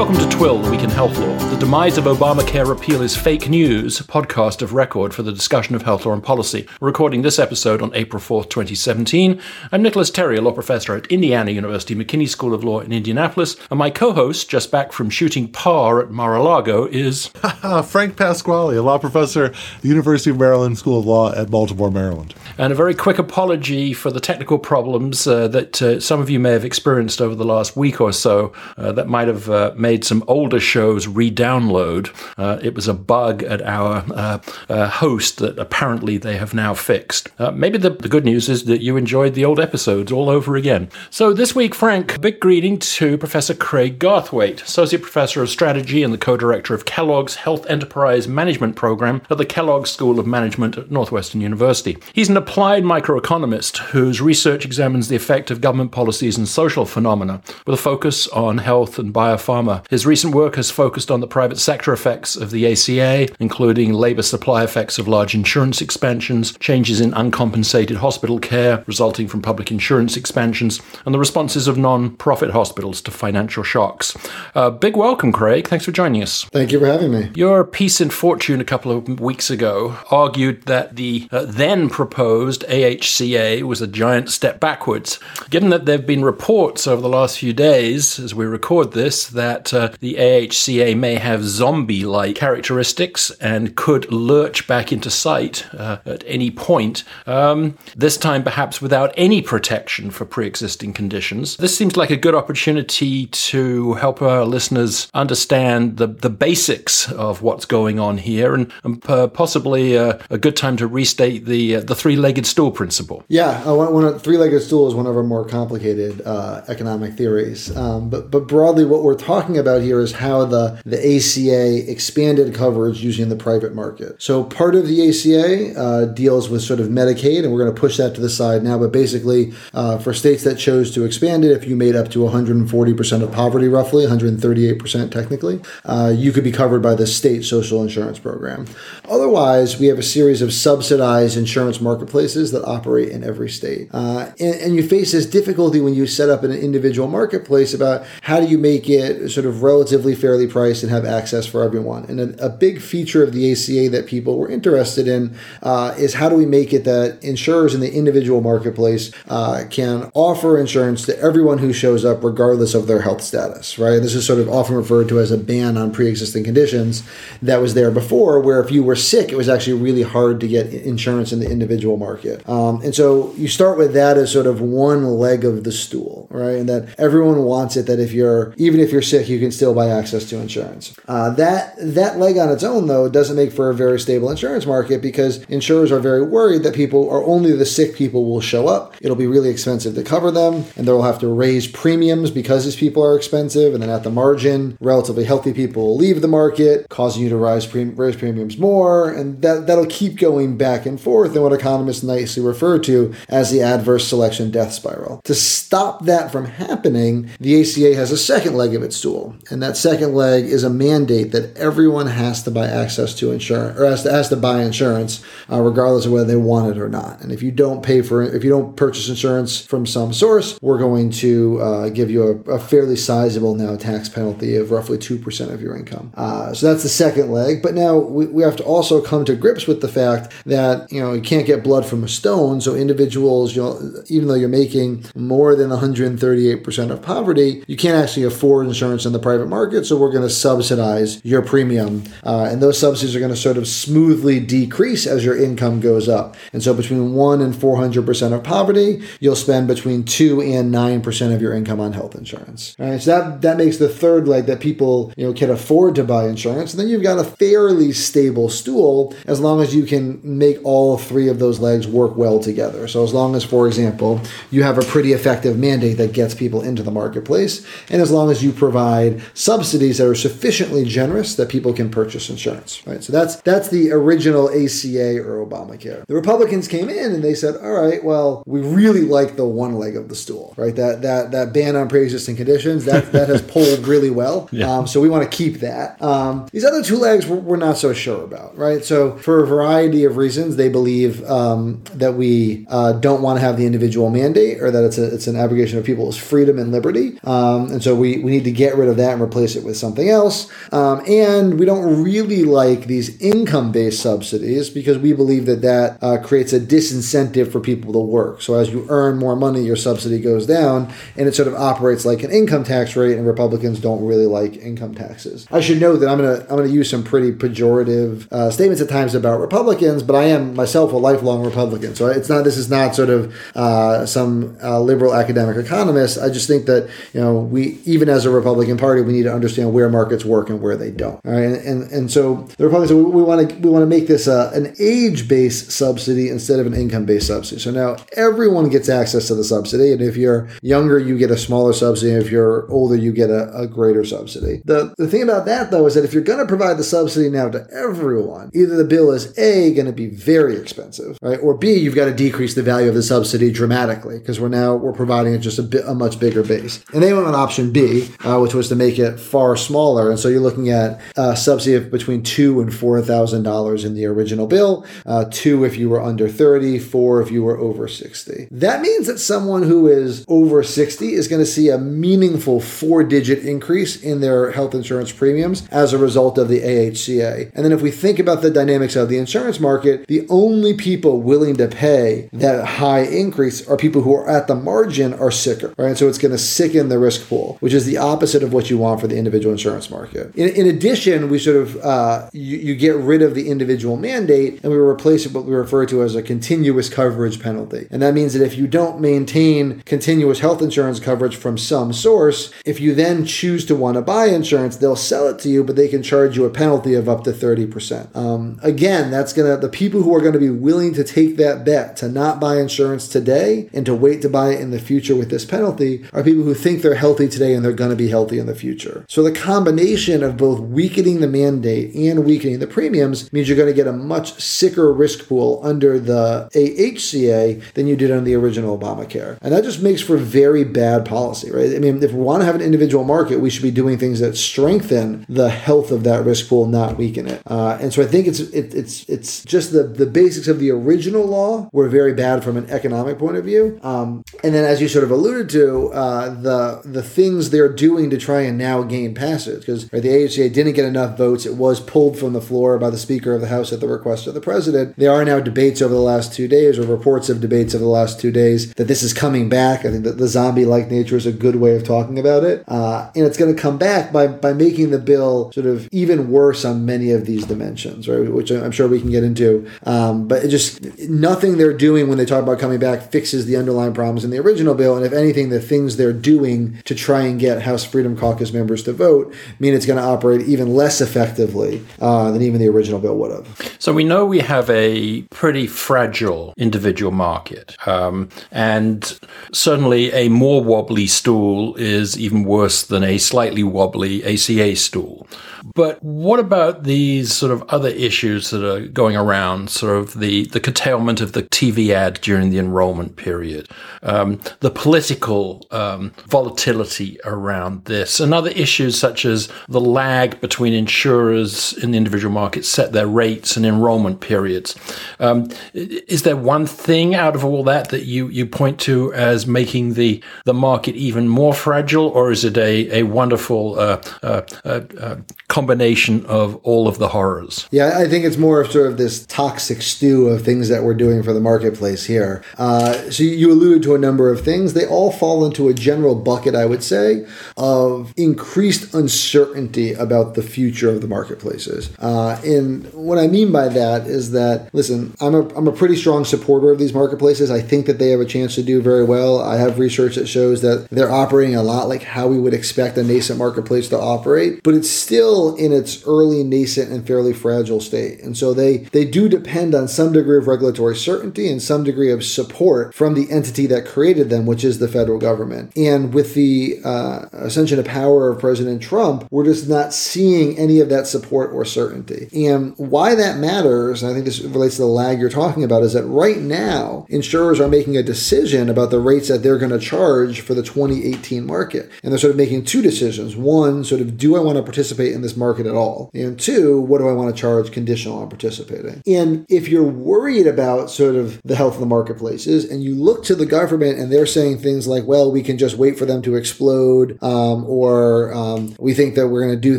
Welcome to TWIHL, the Week in Health Law. The demise of Obamacare repeal is fake news, podcast of record for the discussion of health law and policy. We're recording this episode on April 4th, 2017. I'm Nicholas Terry, a law professor at Indiana University McKinney School of Law in Indianapolis, and my co-host, just back from shooting par at Mar-a-Lago, is... Frank Pasquale, a law professor at the University of Maryland School of Law at Baltimore, Maryland. And a very quick apology for the technical problems uh, that uh, some of you may have experienced over the last week or so uh, that might have uh, made some older shows re-download. Uh, it was a bug at our uh, uh, host that apparently they have now fixed. Uh, maybe the, the, good news is that you enjoyed the old episodes all over again. So this week, Frank, a big greeting to Professor Craig Garthwaite, Associate Professor of Strategy and the Co-Director of Kellogg's Health Enterprise Management Program at the Kellogg School of Management at Northwestern University. He's an applied microeconomist whose research examines the effect of government policies and social phenomena with a focus on health and biopharma. His recent work has focused on the private sector effects of the ACA, including labor supply effects of large insurance expansions, changes in uncompensated hospital care resulting from public insurance expansions, and the responses of non profit hospitals to financial shocks. Uh, big welcome, Craig. Thanks for joining us. Thank you for having me. Your piece in Fortune a couple of weeks ago argued that the uh, then proposed AHCA was a giant step backwards. Given that there have been reports over the last few days, as we record this, that uh, the AHCA may have zombie like characteristics and could lurch back into sight uh, at any point, um, this time perhaps without any protection for pre existing conditions. This seems like a good opportunity to help our listeners understand the, the basics of what's going on here and, and uh, possibly a good time to restate the, uh, the three legged stool principle. Yeah, uh, three legged stool is one of our more complicated uh, economic theories. Um, but, but broadly, what we're talking about here is how the, the ACA expanded coverage using the private market. So part of the ACA uh, deals with sort of Medicaid, and we're going to push that to the side now. But basically, uh, for states that chose to expand it, if you made up to 140% of poverty, roughly 138% technically, uh, you could be covered by the state social insurance program. Otherwise, we have a series of subsidized insurance marketplaces that operate in every state, uh, and, and you face this difficulty when you set up an individual marketplace about how do you make it sort of relatively fairly priced and have access for everyone. And a, a big feature of the ACA that people were interested in uh, is how do we make it that insurers in the individual marketplace uh, can offer insurance to everyone who shows up, regardless of their health status, right? This is sort of often referred to as a ban on pre existing conditions that was there before, where if you were sick, it was actually really hard to get insurance in the individual market. Um, and so you start with that as sort of one leg of the stool, right? And that everyone wants it that if you're, even if you're sick, you can still buy access to insurance. Uh, that that leg on its own, though, doesn't make for a very stable insurance market because insurers are very worried that people or only the sick people will show up. It'll be really expensive to cover them, and they'll have to raise premiums because these people are expensive. And then at the margin, relatively healthy people will leave the market, causing you to rise pre- raise premiums more, and that that'll keep going back and forth in what economists nicely refer to as the adverse selection death spiral. To stop that from happening, the ACA has a second leg of its stool, and that second leg is a mandate that everyone has to buy access to insurance or has to, has to buy insurance, uh, regardless of whether they want it or not. And if you don't pay for if you don't purchase insurance from some source, we're going to uh, give you a, a, fairly sizable now tax penalty of roughly 2% of your income. Uh, so that's the second leg. But now we, we have to also come to grips with the fact that, you know, you can't get blood from a stone. So individuals, you know, even though you're making more than 138% of poverty, you can't actually afford insurance in the private market. So we're going to subsidize your premium. Uh, and those subsidies are going to sort of smoothly decrease as your income goes up. And so between 1 and 400% of poverty, you'll spend between 2 and 9% of your income on health insurance. All right, so that, that makes the third leg that people you know can afford to buy insurance. And then you've got a fairly stable stool as long as you can make all three of those legs work well together. So as long as, for example, you have a pretty effective mandate that gets people into the marketplace, and as long as you provide subsidies that are sufficiently generous that people can purchase insurance. Right. So that's that's the original ACA or Obamacare. The Republicans came in and they said, all right, well, we really like the one leg of the stool, right? That that that ban on pre-existing conditions that that has pulled really well. Yeah. Um, so we want to keep that. Um, these other two legs we're, we're, not so sure about, right? So for a variety of reasons, they believe um, that we uh, don't want to have the individual mandate or that it's a, it's an abrogation of people's freedom and liberty, um, and so we we need to get rid of that and replace it with something else. Um, and we don't really like these income based subsidies because we believe that that uh, creates a disincentive for people to work. So as you earn more money, your subsidy goes down, and it sort of operates like an income tax rate. And Republicans don't really like income taxes. I should note that I'm gonna I'm gonna use some pretty pejorative uh, statements at times about Republicans, but I am myself a lifelong Republican. So it's not this is not sort of uh, some uh, liberal academic economist. I just think that you know we even as a Republican Party we need to understand where markets work and where they don't. All right, and and, and so the Republicans we want to we want to make this an age based subsidy instead of an income based subsidy. So now everyone gets access to the subsidy, and if you're younger, you get a smaller subsidy. If you're older, you get a, a greater subsidy. The the thing about that though is that if you're going to provide the subsidy now to everyone, either the bill is a going to be very expensive, right, or b you've got to decrease the value of the subsidy dramatically because we're now we're providing it just a bit a much bigger base. And they went on option B, uh, which was to make it far smaller, and so you're looking at a subsidy of between two and four thousand dollars in the original bill, uh, two if you were under thirty, four if you were over sixty. That means that someone who is over sixty is going to see a meaningful four-digit increase in their health insurance premiums as a result of the AHCA. And then if we think about the dynamics of the insurance market, the only people willing to pay that high increase are people who are at the margin are sicker, right? And So it's going to sicken the risk pool, which is the opposite of what you want for the individual insurance market. In, in addition, we sort of uh, you, you get rid of the individual mandate and we replace it with what we refer to as a continuous coverage penalty. And that means that if you don't maintain continuous health insurance coverage from some source, if you then choose to want to buy insurance, they'll sell it to you, but they can charge you a penalty of up to 30%. Um, again, that's to, the people who are going to be willing to take that bet to not buy insurance today and to wait to buy it in the future with this penalty are people who think they're healthy today and they're going to be healthy in the future. So the combination of both weakening the mandate and weakening the premiums means you're going to get a much sicker risk pool under the AHCA than you did on the original Obamacare. And that just makes for very bad policy, right? I mean, if we want to have an individual market, we should be doing things that strengthen the health of that risk pool, not weaken it. Uh, and so I think it's it, it's it's just the the basics of the original law were very bad from an economic point of view. Um, and then, as you sort of alluded to, uh, the the things they're doing to try and now gain passage, because right, the AHCA didn't get enough votes. It was pulled from the floor by the Speaker of the House at the request of the President. There are now debates over the last two days, or reports of debates over the last two days, that this is coming back. I think that the zombie-like nature is a good way of talking about it, uh, and it's going to come back by by making the bill sort of even worse on many of these dimensions, right? Which I'm sure we can get into. Um, but just nothing they're doing when they talk about coming back fixes the underlying problems in the original bill, and if anything, the things they're doing to try and get House Freedom Caucus members to vote mean it's going to operate even less effectively uh, than even the original bill would have. So we know we have a pretty fragile individual market, um, and certainly a more wobbly stool is even worse than a slightly wobbly ACA stool. But what about these sort of other issues that are going around, sort of the, the curtailment of the TV ad during the enrollment period, um, the political um, volatility around this, and other issues such as the lag between insurers in the individual market set their rates and enrollment periods? Um, is there one thing out of all that that you, you point to as making the, the market even more fragile, or is it a, a wonderful uh, uh, uh, uh combination of all of the horrors. Yeah, I think it's more of sort of this toxic stew of things that we're doing for the marketplace here. Uh, so you alluded to a number of things. They all fall into a general bucket, I would say, of increased uncertainty about the future of the marketplaces. Uh, and what I mean by that is that, listen, I'm a, I'm a pretty strong supporter of these marketplaces. I think that they have a chance to do very well. I have research that shows that they're operating a lot like how we would expect a nascent marketplace to operate, but it's still in its early nascent and fairly fragile state. And so they, they do depend on some degree of regulatory certainty and some degree of support from the entity that created them, which is the federal government. And with the uh, ascension of power of President Trump, we're just not seeing any of that support or certainty. And why that matters, and I think this relates to the lag you're talking about, is that right now, insurers are making a decision about the rates that they're going to charge for the 2018 market. And they're sort of making two decisions. One, sort of, do I want to participate in the this market at all? And two, what do I want to charge conditional on participating? And if you're worried about sort of the health of the marketplaces and you look to the government and they're saying things like, well, we can just wait for them to explode, um, or um, we think that we're going to do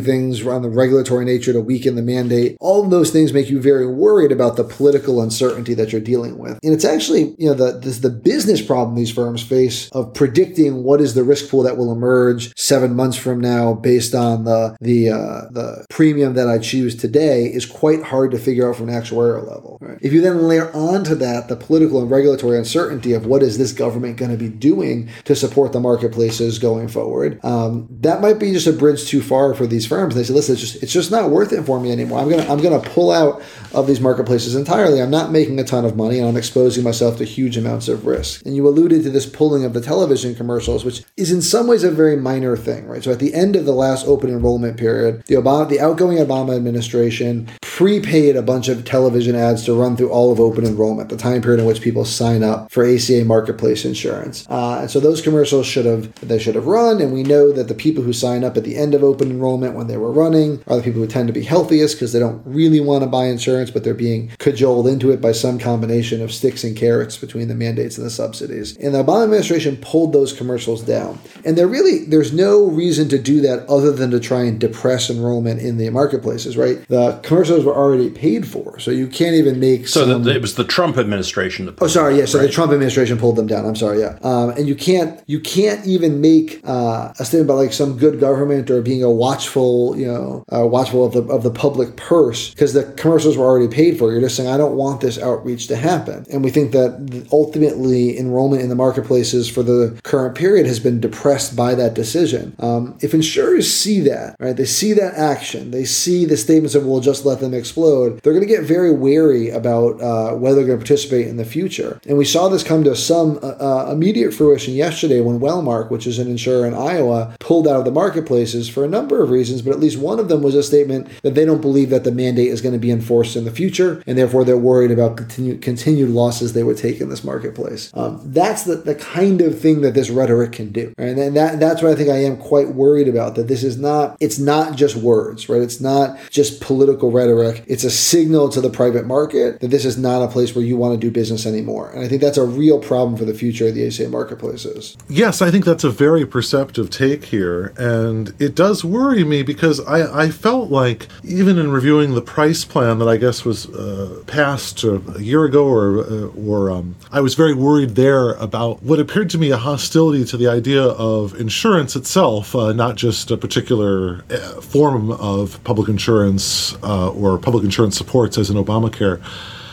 things on the regulatory nature to weaken the mandate, all those things make you very worried about the political uncertainty that you're dealing with. And it's actually, you know, the, this, the business problem these firms face of predicting what is the risk pool that will emerge seven months from now based on the, the, uh, the premium that I choose today is quite hard to figure out from an actuarial level. Right? If you then layer onto that the political and regulatory uncertainty of what is this government going to be doing to support the marketplaces going forward, um, that might be just a bridge too far for these firms. They say, listen, it's just it's just not worth it for me anymore. I'm gonna I'm gonna pull out of these marketplaces entirely. I'm not making a ton of money and I'm exposing myself to huge amounts of risk. And you alluded to this pulling of the television commercials, which is in some ways a very minor thing, right? So at the end of the last open enrollment period, the Obama the outgoing Obama administration prepaid a bunch of television ads to run through all of open enrollment, the time period in which people sign up for ACA marketplace insurance. Uh, and so those commercials should have they should have run, and we know that the people who sign up at the end of open enrollment when they were running are the people who tend to be healthiest because they don't really want to buy insurance, but they're being cajoled into it by some combination of sticks and carrots between the mandates and the subsidies. And the Obama administration pulled those commercials down. And there really there's no reason to do that other than to try and depress enrollment in the marketplaces, right? The commercials were already paid for, so you can't even make So some, the, it was the Trump administration that. Oh, sorry. Yeah. So the Trump administration pulled them down. I'm sorry. Yeah. Um, and you can't you can't even make uh, a statement about like some good government or being a watchful you know uh, watchful of the of the public purse because the commercials were already paid for. You're just saying I don't want this outreach to happen. And we think that ultimately enrollment in the marketplaces for the current period has been depressed by that decision. Um, if insurers see that right, they see that action, they see the statements of we'll just let them explode. They're going to get very wary about uh, whether they're going to participate in the future. And we saw this come to some uh, uh, immediate fruition yesterday when Wellmark, which is an insurer in Iowa, pulled out of the marketplaces for a number of reasons, but at least one of them was a statement that they don't believe that the mandate is going to be enforced in the future, and therefore they're worried about continue, continued losses they would take in this marketplace. Um, that's the, the kind of thing that this rhetoric can do. Right? And that, that's what I think I am quite worried about, that this is not, it's not just words, right? It's not just political rhetoric. It's a signal to the private market that this is not a place where you want to do business anymore. And I think that's a real problem for the future of the ACA marketplaces. Yes, I think that's a very perceptive take here, and it does worry me because I, I felt like even in reviewing the price plan that I guess was uh, passed uh, a year ago, or uh, or um, I was very worried there about what appeared to me a hostility to the idea of insurance itself, uh, not just a particular uh, form of public insurance uh, or public insurance supports as in Obamacare.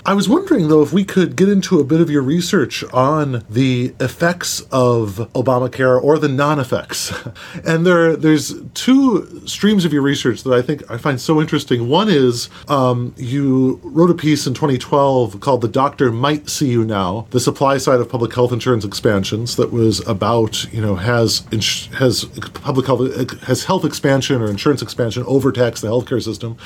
I was wondering, though, if we could get into a bit of your research on the effects of Obamacare or the non-effects. And there, there's two streams of your research that I think I find so interesting. One is um, you wrote a piece in 2012 called "The Doctor Might See You Now: The Supply Side of Public Health Insurance Expansions," that was about, you know, has ins- has public health has health expansion or insurance expansion overtaxed the healthcare system.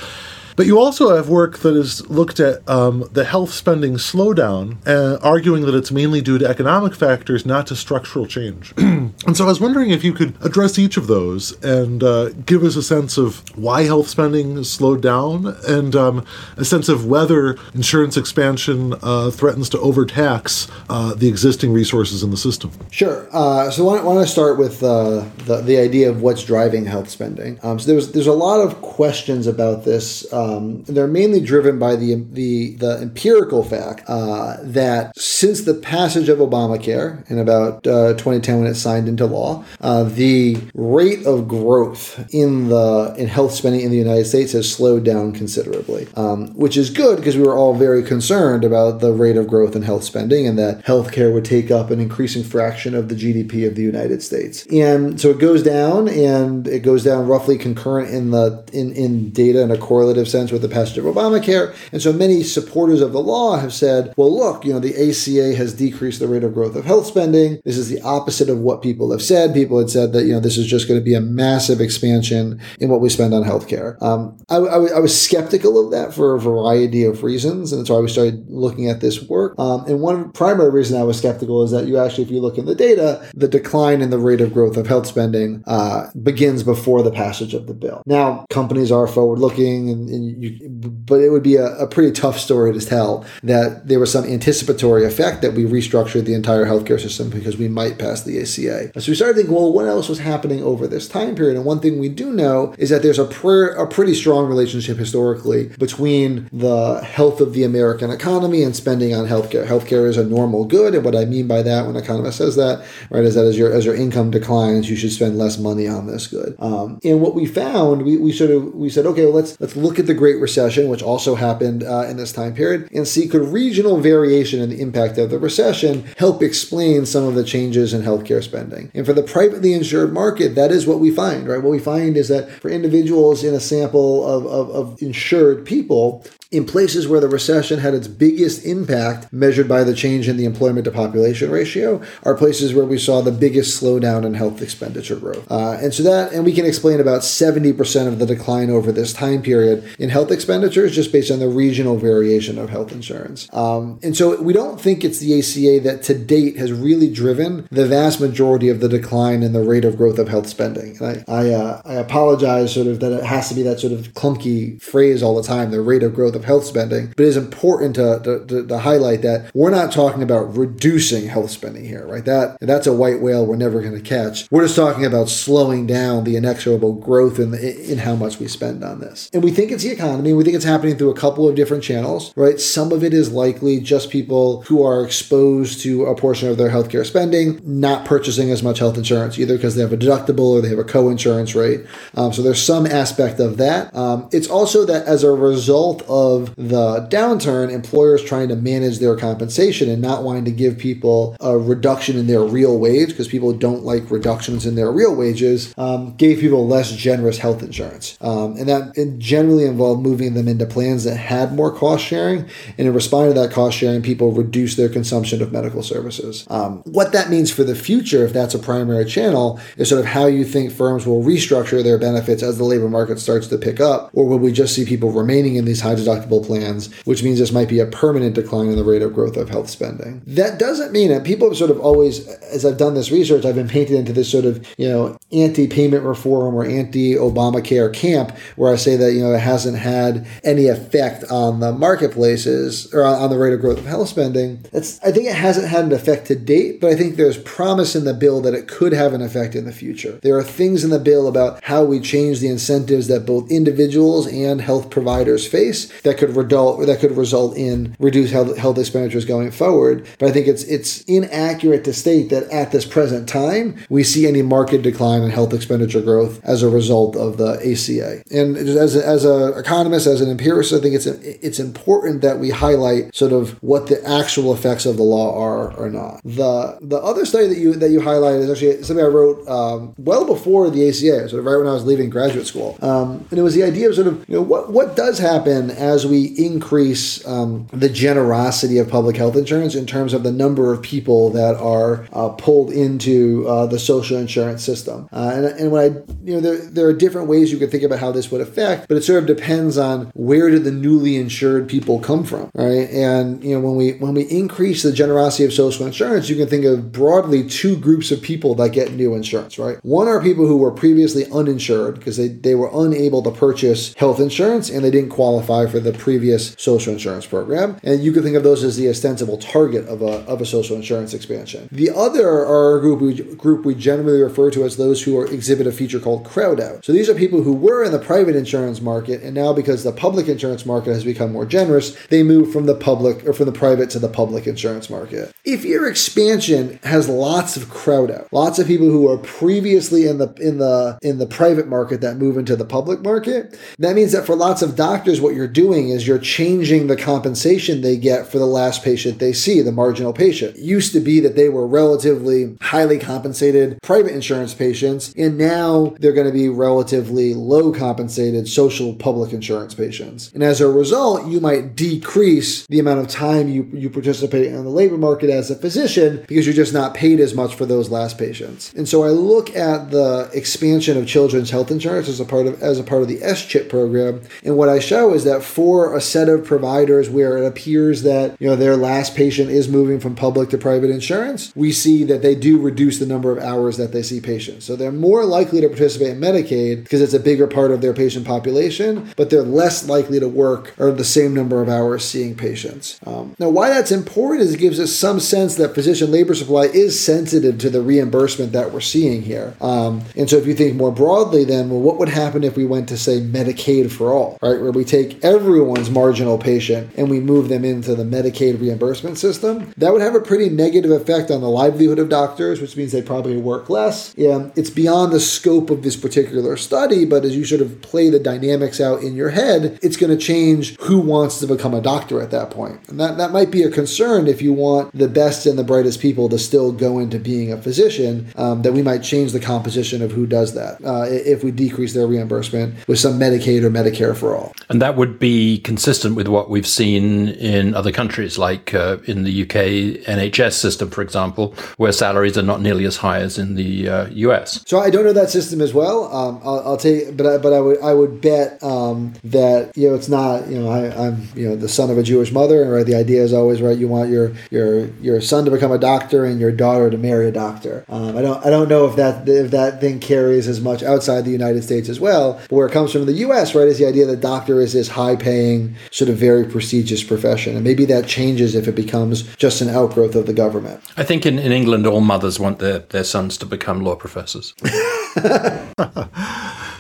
But you also have work that has looked at um, the health spending slowdown, uh, arguing that it's mainly due to economic factors, not to structural change. and so I was wondering if you could address each of those and uh, give us a sense of why health spending slowed down and um, a sense of whether insurance expansion uh, threatens to overtax uh, the existing resources in the system. Sure. Uh, so I want to start with uh, the, the idea of what's driving health spending. Um, so there's there's a lot of questions about this. Um, they're mainly driven by the the, the empirical fact uh, that since the passage of Obamacare in about uh, 2010 when it signed into law, uh, the rate of growth in the in health spending in the United States has slowed down considerably, um, which is good because we were all very concerned about the rate of growth in health spending and that healthcare would take up an increasing fraction of the GDP of the United States. And so it goes down, and it goes down roughly concurrent in the in in data in a correlative sense with the passage of Obamacare. And so many supporters of the law have said, well, look, you know, the ACA has decreased the rate of growth of health spending. This is the opposite of what people have said. People had said that, you know, this is just going to be a massive expansion in what we spend on healthcare. Um, I, I, I, was skeptical of that for a variety of reasons. And that's why we started looking at this work. Um, and one primary reason I was skeptical is that you actually, if you look in the data, the decline in the rate of growth of health spending uh, begins before the passage of the bill. Now, companies are forward looking, and, and you, but it would be a, a pretty tough story to tell that there was some anticipatory effect that we restructured the entire healthcare system because we might pass the ACA. So we started thinking, well, what else was happening over this time period? And one thing we do know is that there's a, pr- a pretty strong relationship historically between the health of the American economy and spending on healthcare. Healthcare is a normal good, and what I mean by that when an economist says that, right, is that as your as your income declines, you should spend less money on this good. Um, and what we found, we, we sort of we said, okay, well, let's let's look at the Great Recession, which also happened uh, in this time period, and see could regional variation in the impact of the recession help explain some of the changes in healthcare spending. And for the privately insured market, that is what we find, right? What we find is that for individuals in a sample of, of, of insured people, in places where the recession had its biggest impact measured by the change in the employment to population ratio are places where we saw the biggest slowdown in health expenditure growth uh, and so that and we can explain about 70% of the decline over this time period in health expenditures just based on the regional variation of health insurance um, and so we don't think it's the aca that to date has really driven the vast majority of the decline in the rate of growth of health spending and i, I, uh, I apologize sort of that it has to be that sort of clunky phrase all the time the rate of growth of health spending, but it is important to, to, to, to, highlight that we're not talking about reducing health spending here, right? That that's a white whale we're never going to catch. We're just talking about slowing down the inexorable growth in the, in how much we spend on this. And we think it's the economy. We think it's happening through a couple of different channels, right? Some of it is likely just people who are exposed to a portion of their healthcare spending not purchasing as much health insurance, either because they have a deductible or they have a co-insurance rate. Um, so there's some aspect of that. Um, it's also that as a result of the downturn, employers trying to manage their compensation and not wanting to give people a reduction in their real wage because people don't like reductions in their real wages, um, gave people less generous health insurance. Um, and that generally involved moving them into plans that had more cost sharing. And in response to that cost sharing, people reduced their consumption of medical services. Um, what that means for the future, if that's a primary channel, is sort of how you think firms will restructure their benefits as the labor market starts to pick up, or will we just see people remaining in these high deductible plans, which means this might be a permanent decline in the rate of growth of health spending. That doesn't mean that people have sort of always, as I've done this research, I've been painted into this sort of, you know, anti payment reform or anti Obamacare camp where I say that, you know, it hasn't had any effect on the marketplaces or on the rate of growth of health spending. It's, I think it hasn't had an effect to date, but I think there's promise in the bill that it could have an effect in the future. There are things in the bill about how we change the incentives that both individuals and health providers face that could result that could result in reduced health, health expenditures going forward. But I think it's it's inaccurate to state that at this present time we see any market decline in health expenditure growth as a result of the ACA. And as a, as an economist, as an empiricist, I think it's it's important that we highlight sort of what the actual effects of the law are or not. The the other study that you that you highlighted is actually something I wrote um, well before the ACA, sort of right when I was leaving graduate school, um, and it was the idea of sort of you know what what does happen as we increase um, the generosity of public health insurance in terms of the number of people that are uh, pulled into uh, the social insurance system. Uh, and, and when I, you know, there, there are different ways you could think about how this would affect, but it sort of depends on where did the newly insured people come from, right? And you know, when we when we increase the generosity of social insurance, you can think of broadly two groups of people that get new insurance, right? One are people who were previously uninsured because they, they were unable to purchase health insurance and they didn't qualify for the previous social insurance program. And you can think of those as the ostensible target of a, of a social insurance expansion. The other are a group we, group we generally refer to as those who are, exhibit a feature called crowd out. So these are people who were in the private insurance market, and now because the public insurance market has become more generous, they move from the public or from the private to the public insurance market. If your expansion has lots of crowd out, lots of people who are previously in the in the in the private market that move into the public market, that means that for lots of doctors, what you're doing doing is you're changing the compensation they get for the last patient they see, the marginal patient. It used to be that they were relatively highly compensated private insurance patients, and now they're going to be relatively low compensated social public public insurance patients. And as a result, you might decrease the amount of time you, you participate in the labor market as a physician because you're just not paid as much for those last patients. And so I look at the expansion of children's health insurance as a part of as a part of the SCHIP program. And what I show is that for a set of providers where it appears that you know their last patient is moving from public to private insurance, we see that they do reduce the number of hours that they see patients. So they're more likely to participate in Medicaid because it's a bigger part of their patient population, but they're less likely to work or the same number of hours seeing patients. Um, now, why that's important is it gives us some sense that physician labor supply is sensitive to the reimbursement that we're seeing here. Um, and so, if you think more broadly, then well, what would happen if we went to say Medicaid for all, right, where we take everyone's marginal patient and we move them into the Medicaid reimbursement system? That would have a pretty negative effect on the livelihood of doctors, which means they probably work less. Yeah, it's beyond the scope of this particular study, but as you sort of play the dynamics out in your head, it's going to change who wants to become a doctor at that point. And that, that might be a concern if you want the best and the brightest people to still go into being a physician, um, that we might change the composition of who does that uh, if we decrease their reimbursement with some Medicaid or Medicare for all. And that would be consistent with what we've seen in other countries, like uh, in the UK NHS system, for example, where salaries are not nearly as high as in the uh, US. So I don't know that system as well. Um, I'll, I'll take, but I, but I would I would bet um, that you know it's not you know I, I'm you know the son of a Jewish mother, and right the idea is always right you want your your your son to become a doctor and your daughter to marry a doctor. Um, I don't I don't know if that if that thing carries as much outside the United States as well, but where it comes from the U.S. right is the idea that doctor is this high paying sort of very prestigious profession, and maybe that changes if it becomes just an outgrowth of the government. I think in, in England all mothers want their, their sons to become law professors.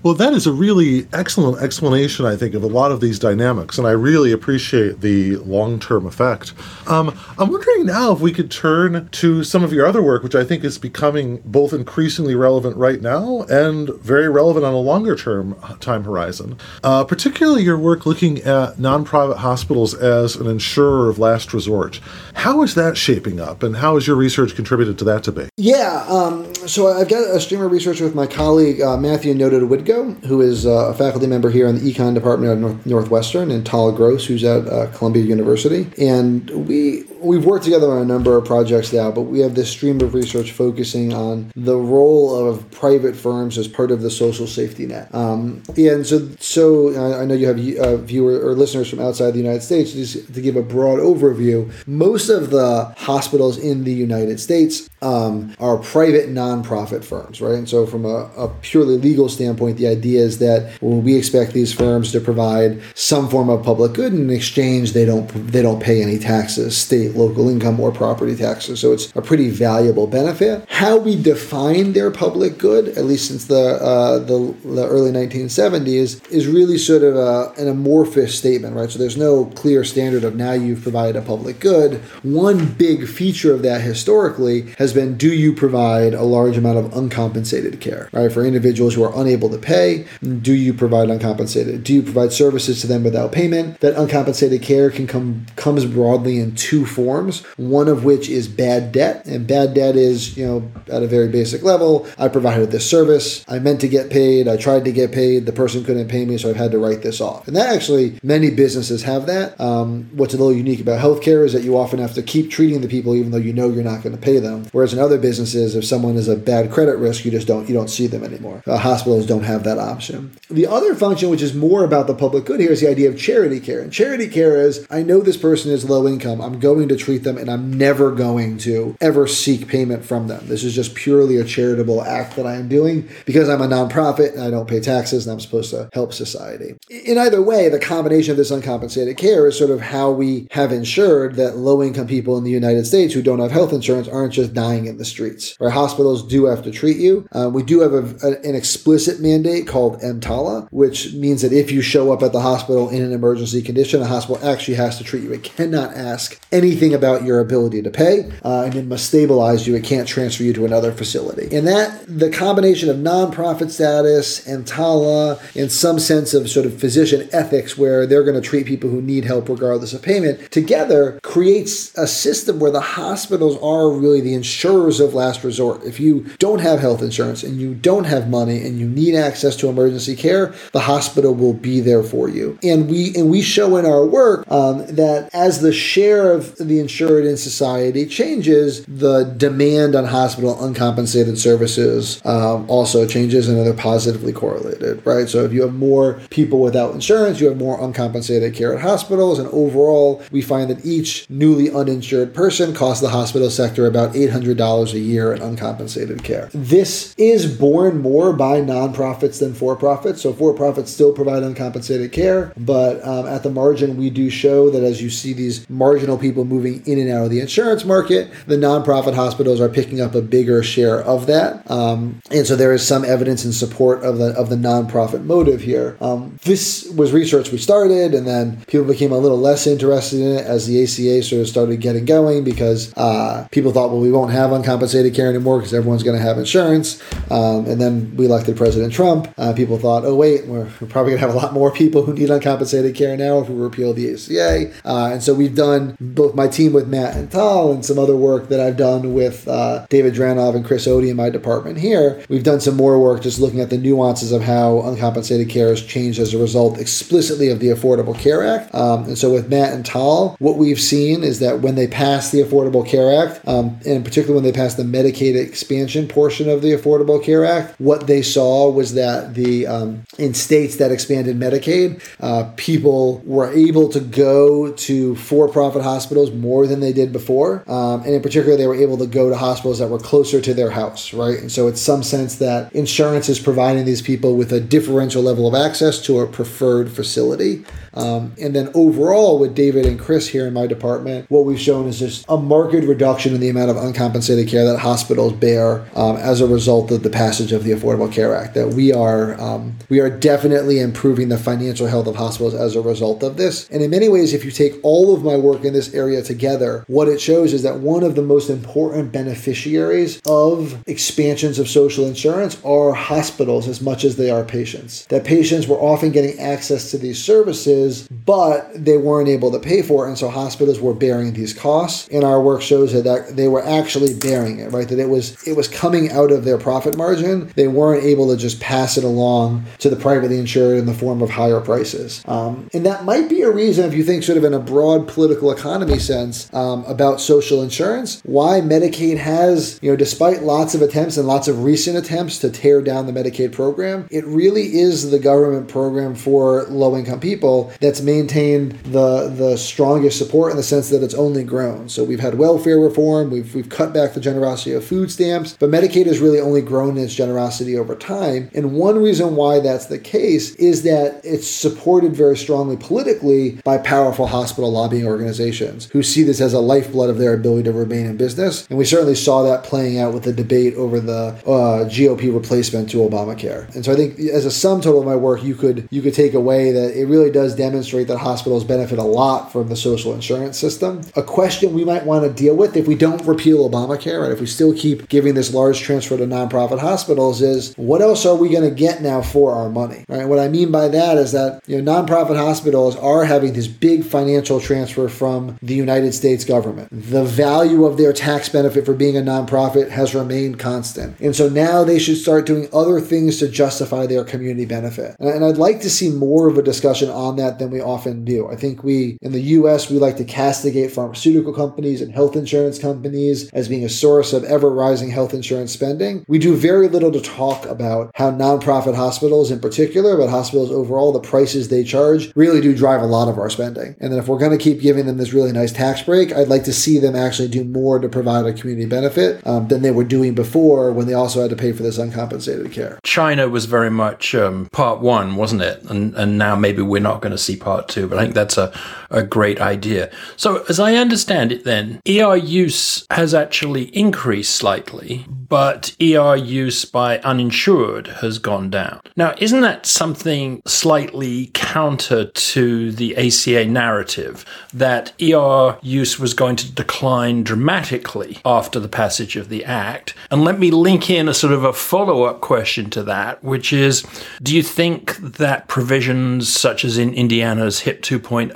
Well, that is a really excellent explanation, I think, of a lot of these dynamics, and I really appreciate the long term effect. Um, I'm wondering now if we could turn to some of your other work, which I think is becoming both increasingly relevant right now and very relevant on a longer term time horizon. Uh, particularly your work looking at non private hospitals as an insurer of last resort. How is that shaping up, and how has your research contributed to that debate? Yeah, um, so I've got a stream of research with my colleague uh, Matthew Notowidigdo who is uh, a faculty member here in the econ department at North- Northwestern, and Tal Gross, who's at uh, Columbia University. And we we've worked together on a number of projects now, but we have this stream of research focusing on the role of private firms as part of the social safety net. Um, and so, so I know you have uh, viewer or listeners from outside the United States. Just to give a broad overview, most of the hospitals in the United States um, are private nonprofit firms, right? And so, from a, a purely legal standpoint, the idea is that we expect these firms to provide some form of public good, and in exchange, they don't they don't pay any taxes, state, local income, or property taxes. So it's a pretty valuable benefit. How we define their public good, at least since the uh, the, the, early 1970s, is really sort of a, an amorphous statement, right? So there's no clear standard of now you've provided a public good. One big feature of that historically has been do you provide a large amount of uncompensated care, right? For individuals who are unable to pay, do you provide uncompensated? Do you provide services to them without payment? That uncompensated care can come comes broadly in two forms. One of which is bad debt, and bad debt is you know at a very basic level. I provided this service. I meant to get paid. I tried to get paid. The person couldn't pay me, so I've had to write this off. And that actually many businesses have that. Um, what's a little unique about healthcare is that you often have to keep treating the people even though you know you're not going to pay them. Whereas in other businesses, if someone is a bad credit risk, you just don't you don't see them anymore. Uh, hospitals don't have that option. The other function, which is more about the public good here, is the idea of charity care. And charity care is I know this person is low income. I'm going to treat them, and I'm never going to ever seek payment from them. This is just purely a charitable act that I am doing because I'm a nonprofit and I don't pay taxes and I'm supposed to help society. In either way, the combination of this uncompensated care is sort of how we have ensured that low income people in the United States who don't have health insurance aren't just dying in the streets. Our hospitals do have to treat you. Uh, we do have a, a, an explicit mandate called EMTALA, which means that if you show up at the hospital in an emergency condition, the hospital actually has to treat you. It cannot ask anything about your ability to pay, uh, and it must stabilize you. It can't transfer you to another facility. And that the combination of nonprofit status and EMTALA and some sense of sort of physician ethics where they're going to treat people who need help regardless of payment together creates a system where the hospitals are really the insurers of last resort. If you don't have health insurance and you don't have money and you need access to emergency care, the hospital will be there for you. And we and we show in our work um, that as the share of the insured in society changes, the demand on hospital uncompensated services um, also changes, and they're positively correlated, right? So if you have more people without insurance, you have more uncompensated care at hospitals, and overall, we find that each newly uninsured person costs the hospital sector about $800 a year in uncompensated care. This is borne more by nonprofits than for profits. So for profits still provide uncompensated care, but um, at the margin, we do show that as you see these marginal people moving in and out of the insurance market, the nonprofit hospitals are picking up a bigger share of that. Um, and so there is some evidence in support of the of the nonprofit motive here. Um, this was research we started, and then people became a little less interested in it as the ACA sort of started getting going because uh, people thought, well, we won't have uncompensated care anymore because everyone's going to have insurance. Um, and then we elected President Trump. Uh, people thought, oh wait, we're, we're probably going to have a lot more people who need uncompensated care now if we repeal the ACA. Uh, and so we've done both my team with Matt and Tal and some other work that I've done with uh, David Dranove and Chris Ody in my department here. We've done some more work just looking at the nuances of how uncompensated care has changed as a result explicitly of the Affordable Care Act. Um, and so with Matt and Tal, what we've seen is that when they passed the Affordable Care Act, um, and particularly when they passed the Medicaid expansion portion of the Affordable Care Act, what they saw was that the um, in states that expanded Medicaid, uh, people were able to go to for-profit hospitals more than they did before, um, and in particular, they were able to go to hospitals that were closer to their house, right? And so, it's some sense that insurance is providing these people with a differential level of access to a preferred facility. Um, and then overall, with David and Chris here in my department, what we've shown is just a marked reduction in the amount of uncompensated care that hospitals bear um, as a result of the passage of the Affordable Care Act. That we are um, we are definitely improving the financial health of hospitals as a result of this. And in many ways, if you take all of my work in this area together, what it shows is that one of the most important beneficiaries of expansions of social insurance are hospitals as much as they are patients. That patients were often getting access to these services but they weren't able to pay for it. And so hospitals were bearing these costs. And our work shows that they were actually bearing it, right? That it was it was coming out of their profit margin. They weren't able to just pass it along to the privately insured in the form of higher prices. Um, and that might be a reason, if you think sort of in a broad political economy sense um, about social insurance, why Medicaid has, you know, despite lots of attempts and lots of recent attempts to tear down the Medicaid program, it really is the government program for low income people that's maintained the the strongest support in the sense that it's only grown. So we've had welfare reform, we've we've cut back the generosity of food stamps, but Medicaid has really only grown in its generosity over time. And one reason why that's the case is that it's supported very strongly politically by powerful hospital lobbying organizations who see this as a lifeblood of their ability to remain in business. And we certainly saw that playing out with the debate over the uh, GOP replacement to Obamacare. And so I think as a sum total of my work, you could you could take away that it really does demonstrate that hospitals benefit a lot from the social insurance system. A question we might want to deal with if we don't repeal Obamacare, right, if we still keep giving this large transfer to nonprofit hospitals, is what else are we going to get now for our money? Right? What I mean by that is that you know nonprofit hospitals are having this big financial transfer from the United States government. The value of their tax benefit for being a nonprofit has remained constant, and so now they should start doing other things to justify their community benefit. And I'd like to see more of a discussion on that than we often do. I think we, in the US, we like to castigate pharmaceutical companies and health insurance companies as being a source of ever rising health insurance spending. We do very little to talk about how nonprofit hospitals, in particular, but hospitals overall, the prices they charge really do drive a lot of our spending. And then if we're going to keep giving them this really nice tax break, I'd like to see them actually do more to provide a community benefit um, than they were doing before when they also had to pay for this uncompensated care. China was very much um, part one, wasn't it? And, and now maybe we're not going to see part two, but I think that's a, a great idea. So, as I understand it, then, ER use has actually increased slightly, but ER use by uninsured has gone down. Now, isn't that something slightly counter to the ACA narrative that ER use was going to decline dramatically after the passage of the Act? And let me link in a sort of a follow up question to that, which is do you think that provisions such as in Indiana's HIP 2.0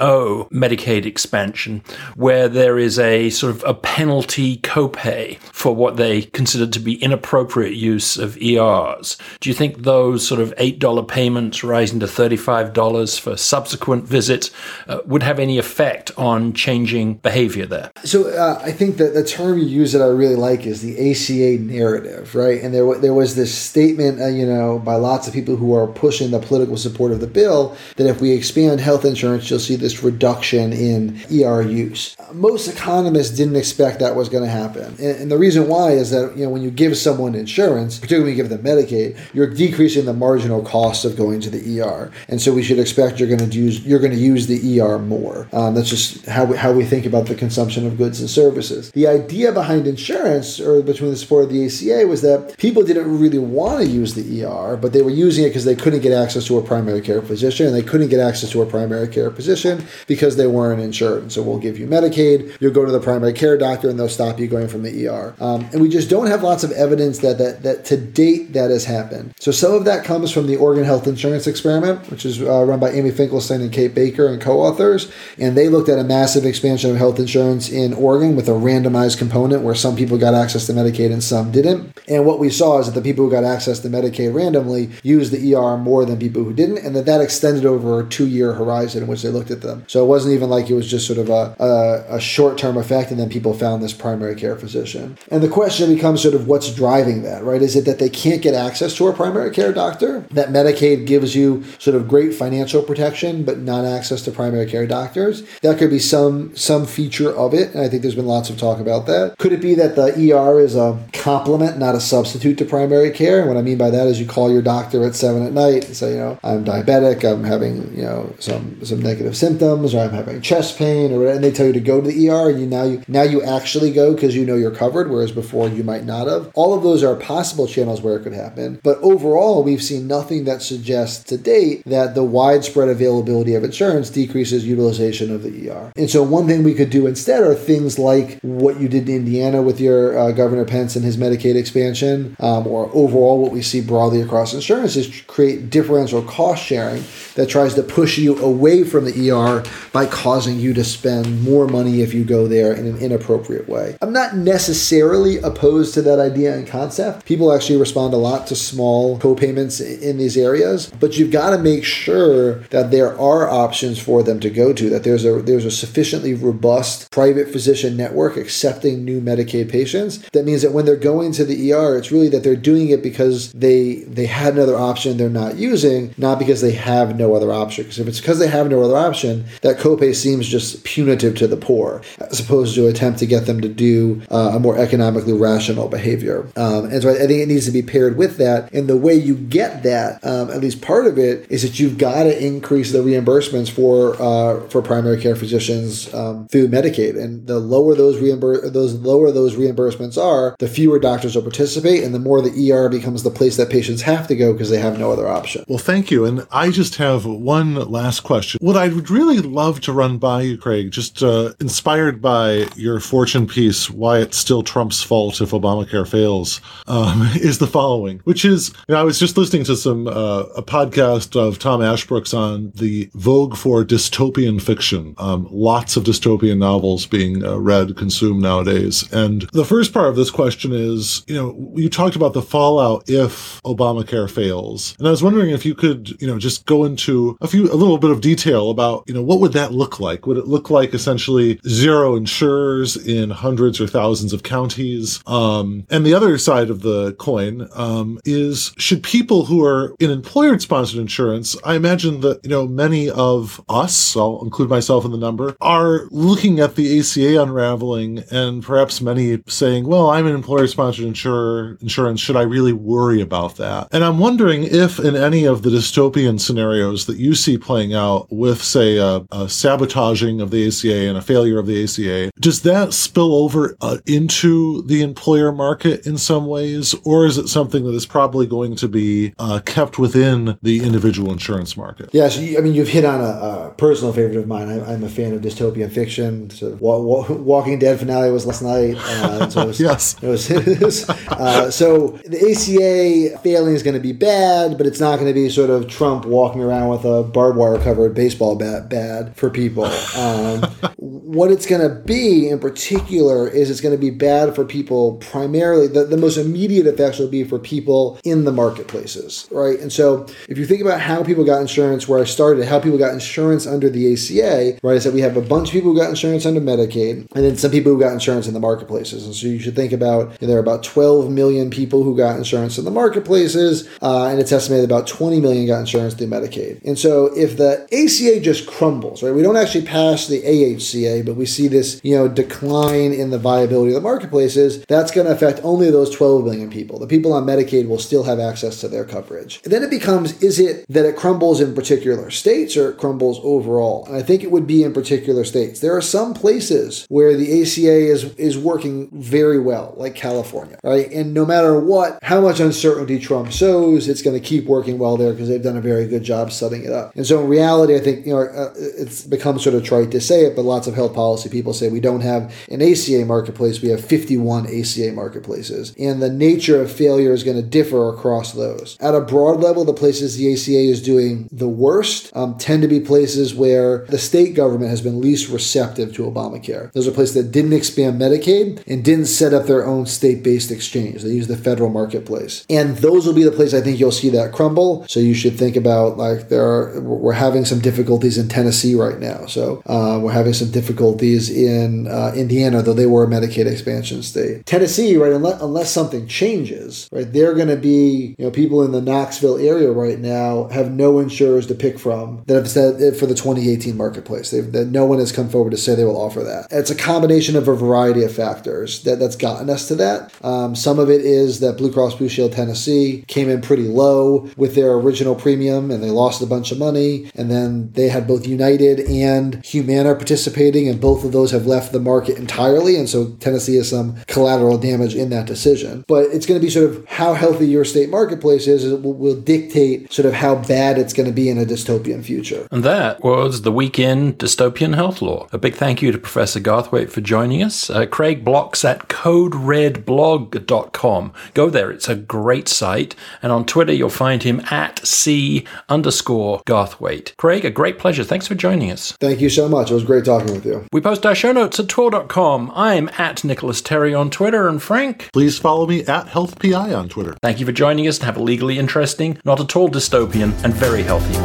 Medicaid expansion, where there is a sort of a penalty copay for what they consider to be inappropriate use of ERs. Do you think those sort of $8 payments rising to $35 for subsequent visits uh, would have any effect on changing behavior there? So uh, I think that the term you use that I really like is the ACA narrative, right? And there, there was this statement, uh, you know, by lots of people who are pushing the political support of the bill that if we expand health insurance, you'll see this reduction in ER use. Most economists didn't expect that was going to happen. And, and the reason why is that, you know, when you give someone insurance, particularly when you give them Medicaid, you're decreasing the marginal cost of going to the ER. And so we should expect you're going to use you're going to use the ER more. Um, that's just how we, how we think about the consumption of goods and services. The idea behind insurance, or between the support of the ACA, was that people didn't really want to use the ER, but they were using it because they couldn't get access to a primary care physician, and they couldn't get access to a primary care physician because they weren't insured. And so we'll give you Medicaid, you'll go to the primary care doctor, and they'll stop you going from the ER. Um, and we just don't have lots of evidence that that that to date that has happened. So some of that comes from the Oregon Health Insurance Experiment, which is uh, run by Amy Finkelstein and Kate Baicker and co-authors, and they looked at a massive expansion of health insurance in Oregon with a randomized component where some people got access to Medicaid and some didn't. And what we saw is that the people who got access to Medicaid randomly used the ER more than people who didn't, and that that extended over a two-year horizon in which they looked at them. So it wasn't even like it was just sort of a, a, a short-term effect, and then people found this primary care physician. And the question becomes sort of what's driving that, right? Is it that they can't get access to a primary care doctor? That Medicaid gives you sort of great financial protection, but not access to primary care doctors? That could be some some feature of it, and I think there's been lots of talk about that. Could it be that the ER is a complement, not a substitute to primary care? And what I mean by that is you call your doctor at seven at night and say, you know, I'm diabetic, I'm having, you know, some some negative symptoms, or I'm having chest pain, or whatever, and they tell you to go to the ER, and you now you now you actually go because you know you're covered, whereas before you might not have. All of those are possible channels where it could happen, but overall, we've seen nothing that suggests to date that the widespread availability of insurance decreases utilization of the ER. And so, one thing we could do instead are things like what you did in Indiana with your uh, Governor Pence and his Medicaid expansion, um, or overall what we see broadly across insurance is create differential cost sharing that tries to push you away from the ER by causing you to spend more money if you go there in an inappropriate way. I'm not necessarily opposed to that idea and concept. People actually respond a lot to small co-payments in these areas, but you've got to make sure that there are options for them to go to, that there's a there's a sufficiently robust private physician network accepting new Medicaid patients. That means that when they're going to the ER, it's really that they're doing it because they they had another option they're not using, not because they have no other option. Because if it's because they have no other option, that copay seems just punitive to the poor, as opposed to attempt to get them to do uh, a more economically rational behavior. Um, and so I, I, think it needs to be paired with that. And the way you get that, um, at least part of it, is that you've got to increase the reimbursements for uh, for primary care physicians um, through Medicaid. And the lower those reimbur- those lower those reimbursements are, the fewer doctors will participate, and the more the ER becomes the place that patients have to go because they have no other option. Well, thank you. And I just have one last question. What I would really love to run by you, Craig, just uh, inspired by your fortune piece, why it's still Trump's fault if Obamacare fails, um, is the following, which is, you know, I was just listening to some uh, a podcast of Tom Ashbrook's on the vogue for dystopian fiction. Um, lots of dystopian novels being uh, read, consumed nowadays. And the first part of this question is, you know, you talked about the fallout if Obamacare fails, and I was wondering if you could, you know, just go into a few, a little bit of detail about, you know, what would that look like? Would it look like essentially zero insurers in hundreds or thousands of counties? Um, and the other side of the coin um, is should people who are in employer sponsored insurance, I imagine that, you know, many of us, I'll include myself in the number, are looking at the ACA unraveling and perhaps many saying, well, I'm an employer sponsored insurer, insurance. Should I really worry about that? And I'm wondering if in any of the dystopian scenarios that you see playing out with, say, a, a sabotaging of the ACA and a failure of the ACA, does that spill over uh, into the employer market in some ways? Or is it something that is probably going to be uh, kept within the individual insurance market? Yeah, so you, I mean, you've hit on a, a personal favorite of mine. I, am a fan of dystopian fiction. So, wa- wa- Walking Dead finale was last night. Uh, so it was, yes. It was uh, so the ACA failing is going to be bad, but it's not going to be sort of Trump walking around with a barbed wire covered baseball bat bad for people. Um, what it's going to be in particular is it's going to be bad for people primarily. The, the most immediate effects will be for people in the marketplaces, right? And so if you think about how people got insurance, where I started, how people got insurance under the ACA, right? I said we have a bunch of people who got insurance under Medicaid, and then some people who got insurance in the marketplaces. And so you should think about there are about 12 million people who got insurance in the marketplaces, uh, and it's estimated about 20 million got insurance through Medicaid. And so if the ACA just crumbles, right? We don't actually pass the AHCA, but we see this you know decline in the viability of the marketplaces. That's going to affect only those 12 million people. The people on Medicaid will still have access to their coverage. And then it becomes: is it that it crumbles in particular states or it crumbles overall? And I think it would be in particular states. There are some places where the ACA is is working very well, like California, right? And no matter what, how much uncertainty Trump sows, it's going to keep working well there because they've done a very good job setting it up. And so in reality, I think you know uh, it's become sort of trite to say it, but lots of health policy people say we don't have an ACA marketplace; we have 51 ACA marketplaces, and the nature of failure is going to differ across those. At a broad level, the places the ACA is doing the worst um, tend to be places where the state government has been least receptive to Obamacare. Those are places that didn't expand Medicaid and didn't set up their own state-based exchange. They use the federal marketplace, and those will be the places I think you'll see that crumble. So you should think about like there are we're having some difficulties in Tennessee right now. So uh, we're having some difficulties in uh, Indiana, though they were a Medicaid expansion state. Tennessee, right? Unless, unless something changes, right? They're going to be you know people in the Knoxville area right now have no to pick from that have said it for the 2018 marketplace. They've, that no one has come forward to say they will offer that. It's a combination of a variety of factors that that's gotten us to that. Um, some of it is that Blue Cross Blue Shield Tennessee came in pretty low with their original premium and they lost a bunch of money. And then they had both United and Humana participating, and both of those have left the market entirely. And so Tennessee has some collateral damage in that decision. But it's going to be sort of how healthy your state marketplace is, will, will dictate sort of how bad it's going to be in a dystopian future. And that was the week in dystopian health law. A big thank you to Professor Garthwaite for joining us. Uh, Craig blocks at coderedblog.com. Go there, it's a great site. And on Twitter, you'll find him at C underscore Garthwaite. Craig, a great pleasure. Thanks for joining us. Thank you so much. It was great talking with you. We post our show notes at tor.com. I'm at Nicolas Terry on Twitter. And Frank? Please follow me at HealthPI on Twitter. Thank you for joining us and have a legally interesting, not at all dystopian, and very healthy week.